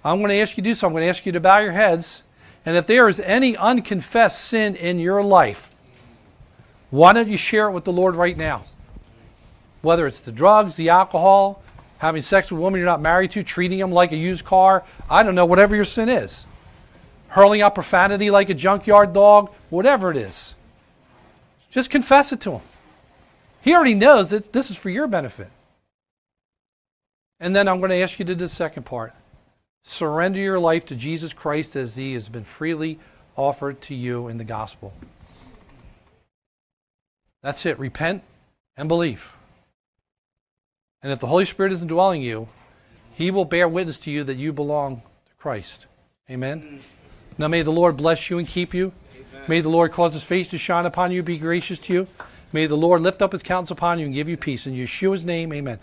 I'm going to ask you to do so. I'm going to ask you to bow your heads. And if there is any unconfessed sin in your life, why don't you share it with the Lord right now? Whether it's the drugs, the alcohol, having sex with a woman you're not married to, treating them like a used car, I don't know, whatever your sin is. Hurling out profanity like a junkyard dog, whatever it is. Just confess it to him. He already knows that this is for your benefit. And then I'm going to ask you to do the second part. Surrender your life to Jesus Christ as he has been freely offered to you in the gospel. That's it. Repent and believe. And if the Holy Spirit is indwelling you, he will bear witness to you that you belong to Christ. Amen. Now may the Lord bless you and keep you. May the Lord cause his face to shine upon you, be gracious to you. May the Lord lift up his countenance upon you and give you peace. In Yeshua's name, amen.